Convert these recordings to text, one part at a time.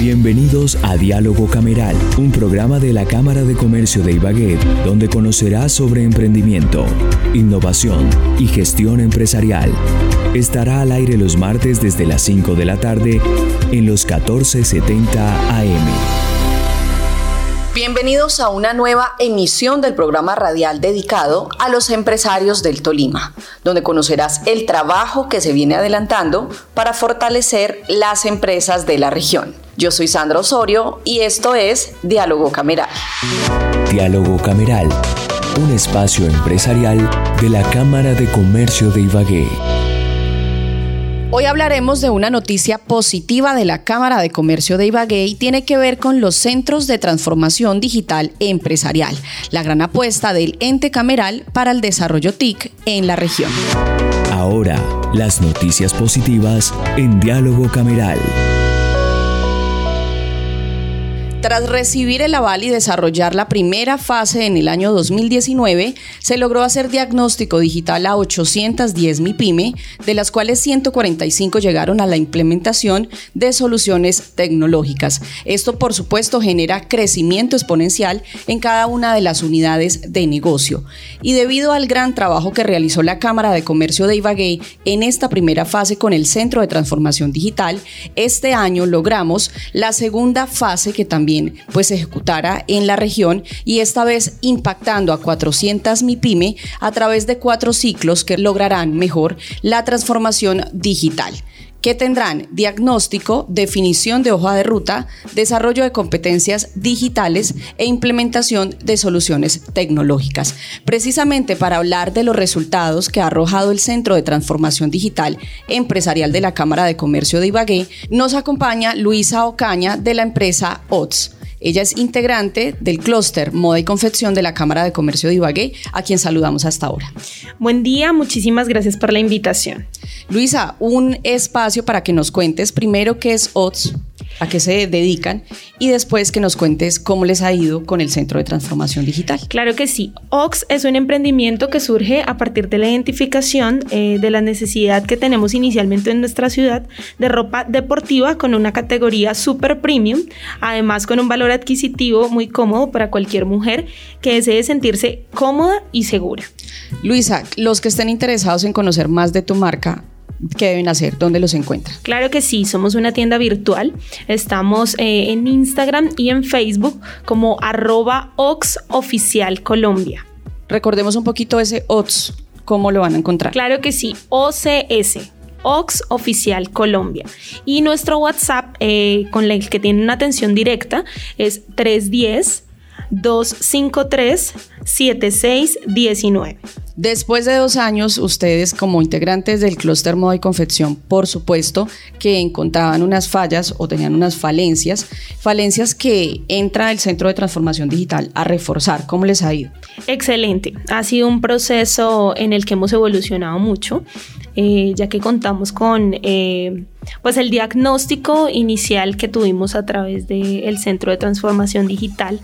Bienvenidos a Diálogo Cameral, un programa de la Cámara de Comercio de Ibagué, donde conocerás sobre emprendimiento, innovación y gestión empresarial. Estará al aire los martes desde las 5 de la tarde en los 1470 AM. Bienvenidos a una nueva emisión del programa radial dedicado a los empresarios del Tolima, donde conocerás el trabajo que se viene adelantando para fortalecer las empresas de la región. Yo soy Sandra Osorio y esto es Diálogo Cameral. Diálogo Cameral, un espacio empresarial de la Cámara de Comercio de Ibagué. Hoy hablaremos de una noticia positiva de la Cámara de Comercio de Ibagué y tiene que ver con los centros de transformación digital empresarial, la gran apuesta del ente cameral para el desarrollo TIC en la región. Ahora, las noticias positivas en Diálogo Cameral. Tras recibir el aval y desarrollar la primera fase en el año 2019, se logró hacer diagnóstico digital a 810 MIPYME, de las cuales 145 llegaron a la implementación de soluciones tecnológicas. Esto, por supuesto, genera crecimiento exponencial en cada una de las unidades de negocio. Y debido al gran trabajo que realizó la Cámara de Comercio de Ibagué en esta primera fase con el Centro de Transformación Digital, este año logramos la segunda fase que también pues ejecutara en la región y esta vez impactando a 400 MIPYME a través de cuatro ciclos que lograrán mejor la transformación digital que tendrán diagnóstico, definición de hoja de ruta, desarrollo de competencias digitales e implementación de soluciones tecnológicas. Precisamente para hablar de los resultados que ha arrojado el Centro de Transformación Digital Empresarial de la Cámara de Comercio de Ibagué, nos acompaña Luisa Ocaña de la empresa OTS. Ella es integrante del clúster Moda y Confección de la Cámara de Comercio de Ibagué, a quien saludamos hasta ahora. Buen día, muchísimas gracias por la invitación. Luisa, un espacio para que nos cuentes primero qué es OTS, a qué se dedican y después que nos cuentes cómo les ha ido con el Centro de Transformación Digital. Claro que sí. OX es un emprendimiento que surge a partir de la identificación eh, de la necesidad que tenemos inicialmente en nuestra ciudad de ropa deportiva con una categoría super premium, además con un valor adquisitivo muy cómodo para cualquier mujer que desee sentirse cómoda y segura. Luisa, los que estén interesados en conocer más de tu marca, ¿Qué deben hacer? ¿Dónde los encuentran? Claro que sí, somos una tienda virtual. Estamos eh, en Instagram y en Facebook como arroba Colombia. Recordemos un poquito ese OX, ¿cómo lo van a encontrar? Claro que sí, OCS. Ox Oficial Colombia. Y nuestro WhatsApp, eh, con el que tienen una atención directa, es 310 253 7619. Después de dos años, ustedes como integrantes del clúster moda y confección, por supuesto que encontraban unas fallas o tenían unas falencias, falencias que entra el Centro de Transformación Digital a reforzar. ¿Cómo les ha ido? Excelente. Ha sido un proceso en el que hemos evolucionado mucho, eh, ya que contamos con eh, pues el diagnóstico inicial que tuvimos a través del Centro de Transformación Digital.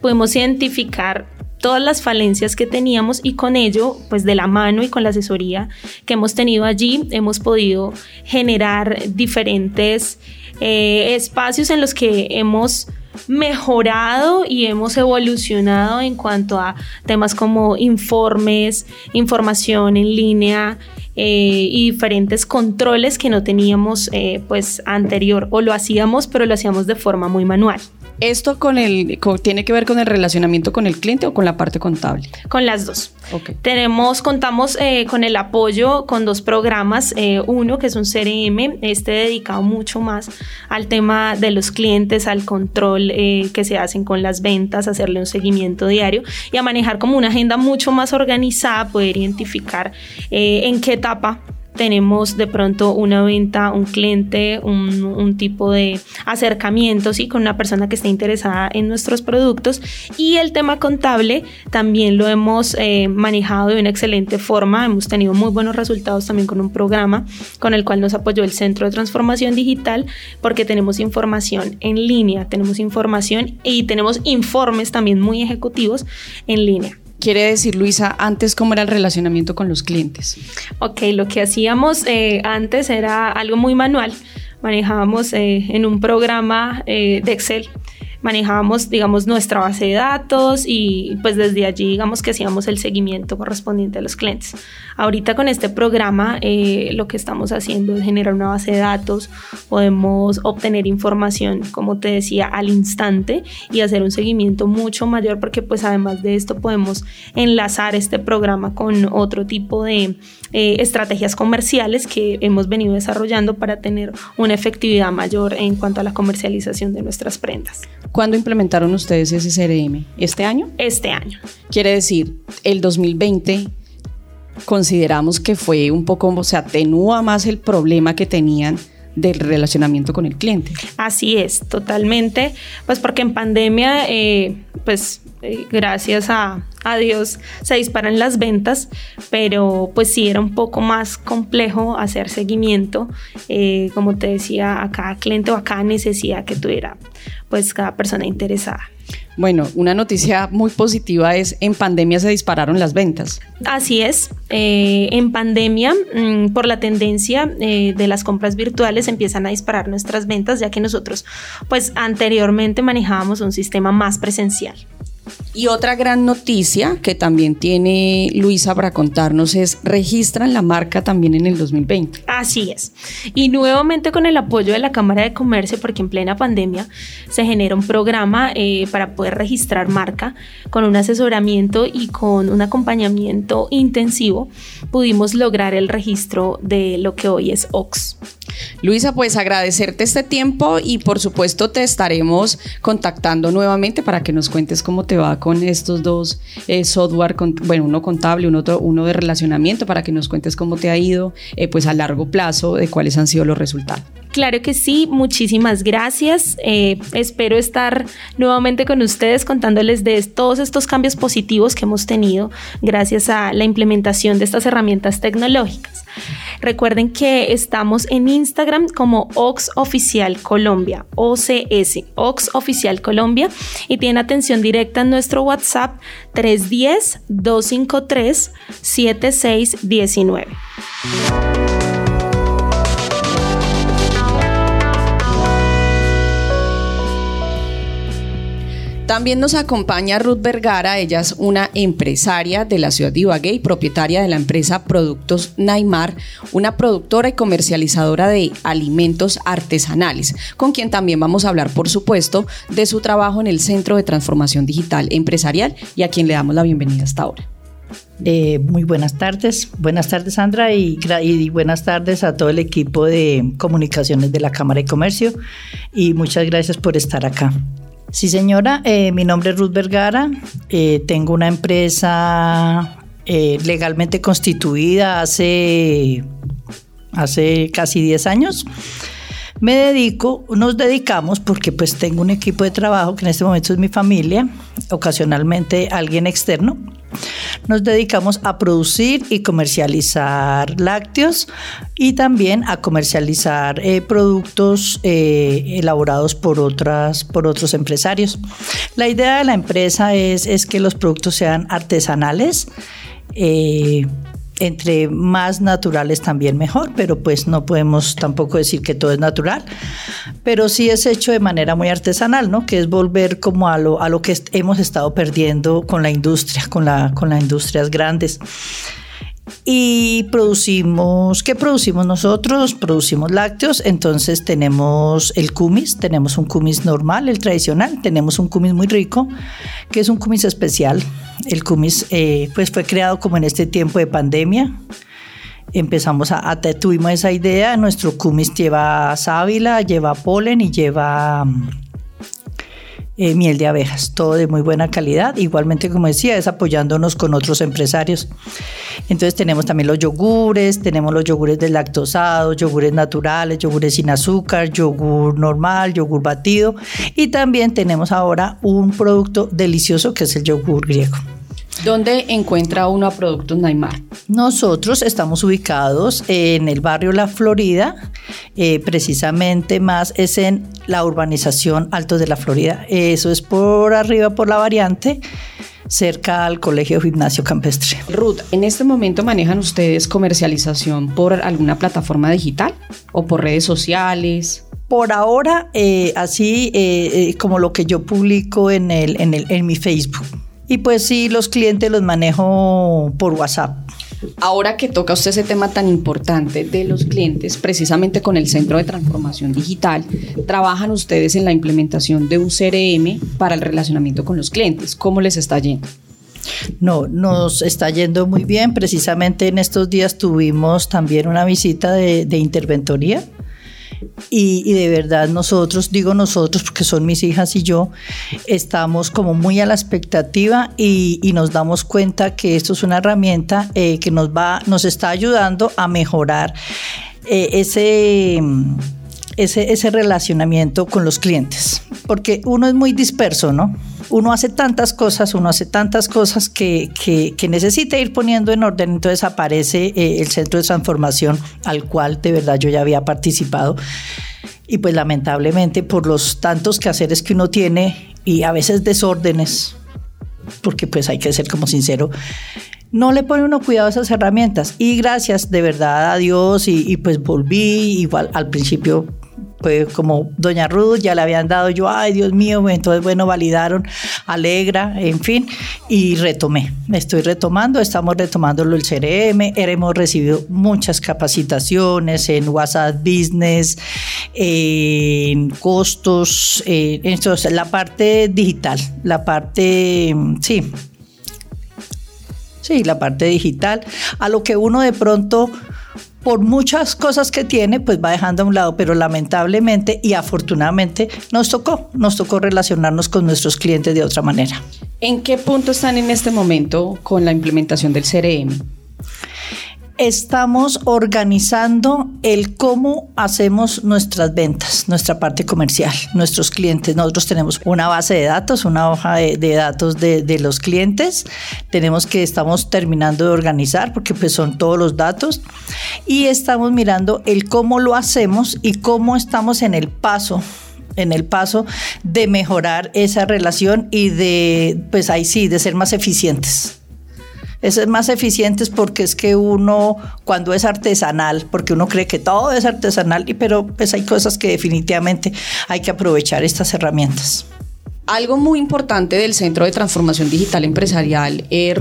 Podemos identificar todas las falencias que teníamos y con ello, pues de la mano y con la asesoría que hemos tenido allí, hemos podido generar diferentes eh, espacios en los que hemos mejorado y hemos evolucionado en cuanto a temas como informes, información en línea eh, y diferentes controles que no teníamos eh, pues anterior o lo hacíamos pero lo hacíamos de forma muy manual. ¿Esto con el, tiene que ver con el relacionamiento con el cliente o con la parte contable? Con las dos. Tenemos, contamos eh, con el apoyo con dos programas, eh, uno que es un CRM, este dedicado mucho más al tema de los clientes, al control eh, que se hacen con las ventas, hacerle un seguimiento diario y a manejar como una agenda mucho más organizada, poder identificar en qué etapa tenemos de pronto una venta, un cliente, un, tipo de acercamiento ¿sí? con una persona que esté interesada en nuestros productos. Y el tema contable también lo hemos eh, manejado de una excelente forma. Hemos tenido muy buenos resultados también con un programa con el cual nos apoyó el Centro de Transformación Digital porque tenemos información en línea, tenemos información y tenemos informes también muy ejecutivos en línea. Quiere decir, Luisa, antes cómo era el relacionamiento con los clientes. Ok, lo que hacíamos eh, antes era algo muy manual manejábamos eh, en un programa de Excel manejábamos, digamos, nuestra base de datos y pues desde allí, digamos, que hacíamos el seguimiento correspondiente a los clientes. Ahorita con este programa eh, lo que estamos haciendo es generar una base de datos, podemos obtener información, como te decía, al instante y hacer un seguimiento mucho mayor porque pues además de esto podemos enlazar este programa con otro tipo de eh, estrategias comerciales que hemos venido desarrollando para tener una efectividad mayor en cuanto a la comercialización de nuestras prendas. ¿Cuándo implementaron ustedes ese CRM? ¿Este año? Este año. Quiere decir, el 2020 consideramos que fue un poco, se atenúa más el problema que tenían del relacionamiento con el cliente. Así es, totalmente, pues porque en pandemia, eh, pues eh, gracias a, Dios se disparan las ventas, pero pues sí era un poco más complejo hacer seguimiento, eh, como te decía, a cada cliente o a cada necesidad que tuviera pues cada persona interesada. Bueno, una noticia muy positiva es en pandemia se dispararon las ventas. Así es, eh, en pandemia mm, por la tendencia eh, de las compras virtuales empiezan a disparar nuestras ventas ya que nosotros pues anteriormente manejábamos un sistema más presencial. Y otra gran noticia que también tiene Luisa para contarnos es registran la marca también en el 2020. Así es. Y nuevamente con el apoyo de la Cámara de Comercio, porque en plena pandemia se genera un programa eh, para poder registrar marca con un asesoramiento y con un acompañamiento intensivo, pudimos lograr el registro de lo que hoy es OX. Luisa, pues agradecerte este tiempo y por supuesto te estaremos contactando nuevamente para que nos cuentes cómo te va con estos dos eh, software, bueno, uno contable, uno, uno de relacionamiento, para que nos cuentes cómo te ha ido eh, pues a largo plazo, de cuáles han sido los resultados. Claro que sí, muchísimas gracias. Eh, espero estar nuevamente con ustedes contándoles de todos estos cambios positivos que hemos tenido gracias a la implementación de estas herramientas tecnológicas. Recuerden que estamos en Instagram como Ox Oficial Colombia, OCS, Ox Oficial Colombia, y tienen atención directa en nuestro WhatsApp 310-253-7619. También nos acompaña Ruth Vergara, ella es una empresaria de la ciudad de Ibagué y propietaria de la empresa Productos Naimar, una productora y comercializadora de alimentos artesanales, con quien también vamos a hablar, por supuesto, de su trabajo en el Centro de Transformación Digital Empresarial y a quien le damos la bienvenida hasta ahora. Eh, muy buenas tardes, buenas tardes Sandra y, y, buenas tardes a todo el equipo de comunicaciones de la Cámara de Comercio y muchas gracias por estar acá. Sí, señora, eh, mi nombre es Ruth Vergara, eh, tengo una empresa eh, legalmente constituida hace, hace casi 10 años. Me dedico, nos dedicamos, porque pues tengo un equipo de trabajo que en este momento es mi familia, ocasionalmente alguien externo, nos dedicamos a producir y comercializar lácteos y también a comercializar eh, productos eh, elaborados por, otras, por otros empresarios. La idea de la empresa es, es que los productos sean artesanales. Eh, entre más naturales también mejor, pero pues no podemos tampoco decir que todo es natural, pero sí es hecho de manera muy artesanal, ¿no? Que es volver como a lo, a lo que hemos estado perdiendo con la industria, con, la, con las industrias grandes. Y producimos, ¿qué producimos nosotros? Producimos lácteos, entonces tenemos el kumis, tenemos un kumis normal, el tradicional, tenemos un kumis muy rico, que es un kumis especial. El kumis eh, pues fue creado como en este tiempo de pandemia. Empezamos a, tuvimos esa idea, nuestro kumis lleva sábila, lleva polen y lleva eh, miel de abejas, todo de muy buena calidad. Igualmente, como decía, es apoyándonos con otros empresarios. Entonces tenemos también los yogures, tenemos los yogures deslactosados, yogures naturales, yogures sin azúcar, yogur normal, yogur batido y también tenemos ahora un producto delicioso que es el yogur griego. ¿Dónde encuentra uno a Productos Naimar? Nosotros estamos ubicados en el barrio La Florida, eh, precisamente más es en la urbanización Altos de la Florida. Eso es por arriba, por la variante. cerca al Colegio Gimnasio Campestre. Ruth, ¿en este momento manejan ustedes comercialización por alguna plataforma digital o por redes sociales? Por ahora, eh, así eh, como lo que yo publico en, el, en, el, en mi Facebook. Y pues sí, los clientes los manejo por WhatsApp. Ahora que toca usted ese tema tan importante de los clientes, precisamente con el Centro de Transformación Digital, trabajan ustedes en la implementación de un CRM para el relacionamiento con los clientes. ¿Cómo les está yendo? No, nos está yendo muy bien. Precisamente en estos días tuvimos también una visita de, de interventoría y, de verdad nosotros, digo nosotros porque son mis hijas y yo, estamos como muy a la expectativa y, nos damos cuenta que esto es una herramienta eh, que nos va, nos está ayudando a mejorar eh, ese ese, ese relacionamiento con los clientes, porque uno es muy disperso, ¿no? Uno hace tantas cosas, uno hace tantas cosas que, que, necesita ir poniendo en orden, entonces aparece eh, el centro de transformación al cual de verdad yo ya había participado y pues lamentablemente por los tantos quehaceres que uno tiene y a veces desórdenes, porque pues hay que ser como sincero, no le pone uno cuidado a esas herramientas. Y gracias de verdad a Dios y, y pues volví, igual al principio pues como Doña Ruth ya le habían dado yo, ay Dios mío, entonces bueno, validaron, alegra, en fin, y retomé, estoy retomando, estamos retomando el CRM, hemos recibido muchas capacitaciones en WhatsApp Business, en costos, entonces la parte digital, la parte, sí, sí, la parte digital, a lo que uno de pronto por muchas cosas que tiene, pues va dejando a un lado, pero lamentablemente y afortunadamente nos tocó, nos tocó relacionarnos con nuestros clientes de otra manera. ¿En qué punto están en este momento con la implementación del CRM? Estamos organizando el cómo hacemos nuestras ventas, nuestra parte comercial, nuestros clientes. Nosotros tenemos una base de datos, una hoja de, datos de, los clientes. Tenemos que estamos terminando de organizar porque pues son todos los datos y estamos mirando el cómo lo hacemos y cómo estamos en el paso en el paso de mejorar esa relación y de, pues ahí sí, de ser más eficientes es más eficiente porque es que uno, cuando es artesanal, porque uno cree que todo es artesanal, pero pues hay cosas que definitivamente hay que aprovechar estas herramientas. Algo muy importante del Centro de Transformación Digital Empresarial, eh,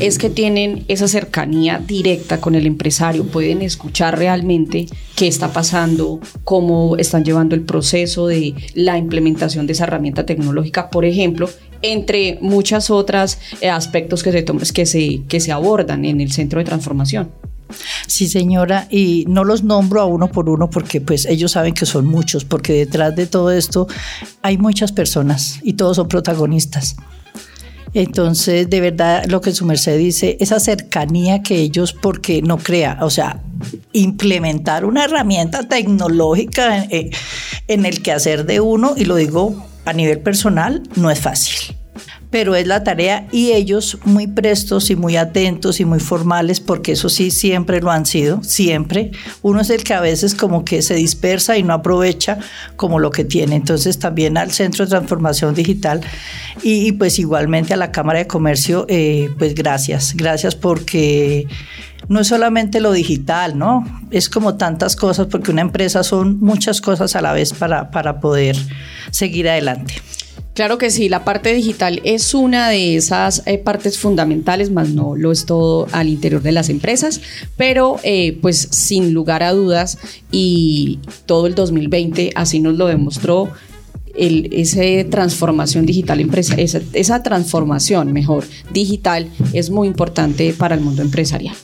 es que tienen esa cercanía directa con el empresario, pueden escuchar realmente qué está pasando, cómo están llevando el proceso de la implementación de esa herramienta tecnológica, por ejemplo, entre muchas otras eh, aspectos se, que se abordan en el Centro de Transformación. Sí, señora, y no los nombro a uno por uno porque pues ellos saben que son muchos, porque detrás de todo esto hay muchas personas y todos son protagonistas. Entonces, de verdad, lo que su merced dice, esa cercanía que ellos, porque no crea, o sea, implementar una herramienta tecnológica en, en el quehacer de uno, y lo digo a nivel personal, no es fácil pero es la tarea y ellos muy prestos y muy atentos y muy formales, porque eso sí siempre lo han sido, siempre. Uno es el que a veces como que se dispersa y no aprovecha como lo que tiene. Entonces también al Centro de Transformación Digital y, pues igualmente a la Cámara de Comercio, eh, pues gracias, gracias porque no es solamente lo digital, ¿no? Es como tantas cosas, porque una empresa son muchas cosas a la vez para, para poder seguir adelante. Claro que sí, la parte digital es una de esas eh, partes fundamentales, más no lo es todo al interior de las empresas, pero eh, pues sin lugar a dudas y todo el 2020 así nos lo demostró, esa transformación digital, empresa, esa, esa transformación mejor digital es muy importante para el mundo empresarial.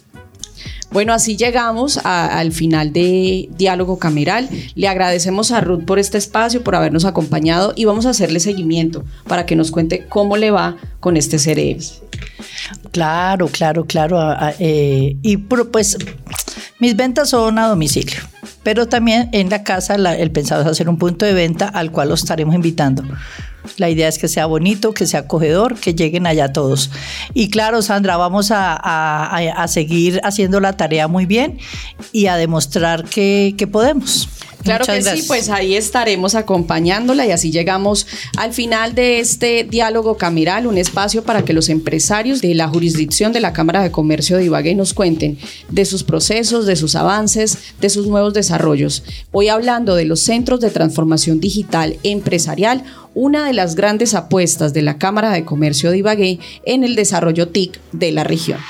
Bueno, así llegamos al final de Diálogo Cameral. Le agradecemos a Ruth por este espacio, por habernos acompañado y vamos a hacerle seguimiento para que nos cuente cómo le va con este CRM. Claro, claro, claro. Eh, y pues mis ventas son a domicilio, pero también en la casa el pensado es hacer un punto de venta al cual los estaremos invitando la idea es que sea bonito, que sea acogedor, que lleguen allá todos. Y claro, Sandra, vamos a, seguir haciendo la tarea muy bien y a demostrar que, podemos. Claro que sí, pues ahí estaremos acompañándola y así llegamos al final de este diálogo cameral, un espacio para que los empresarios de la jurisdicción de la Cámara de Comercio de Ibagué nos cuenten de sus procesos, de sus avances, de sus nuevos desarrollos. Hoy hablando de los centros de transformación digital empresarial, una de las grandes apuestas de la Cámara de Comercio de Ibagué en el desarrollo TIC de la región.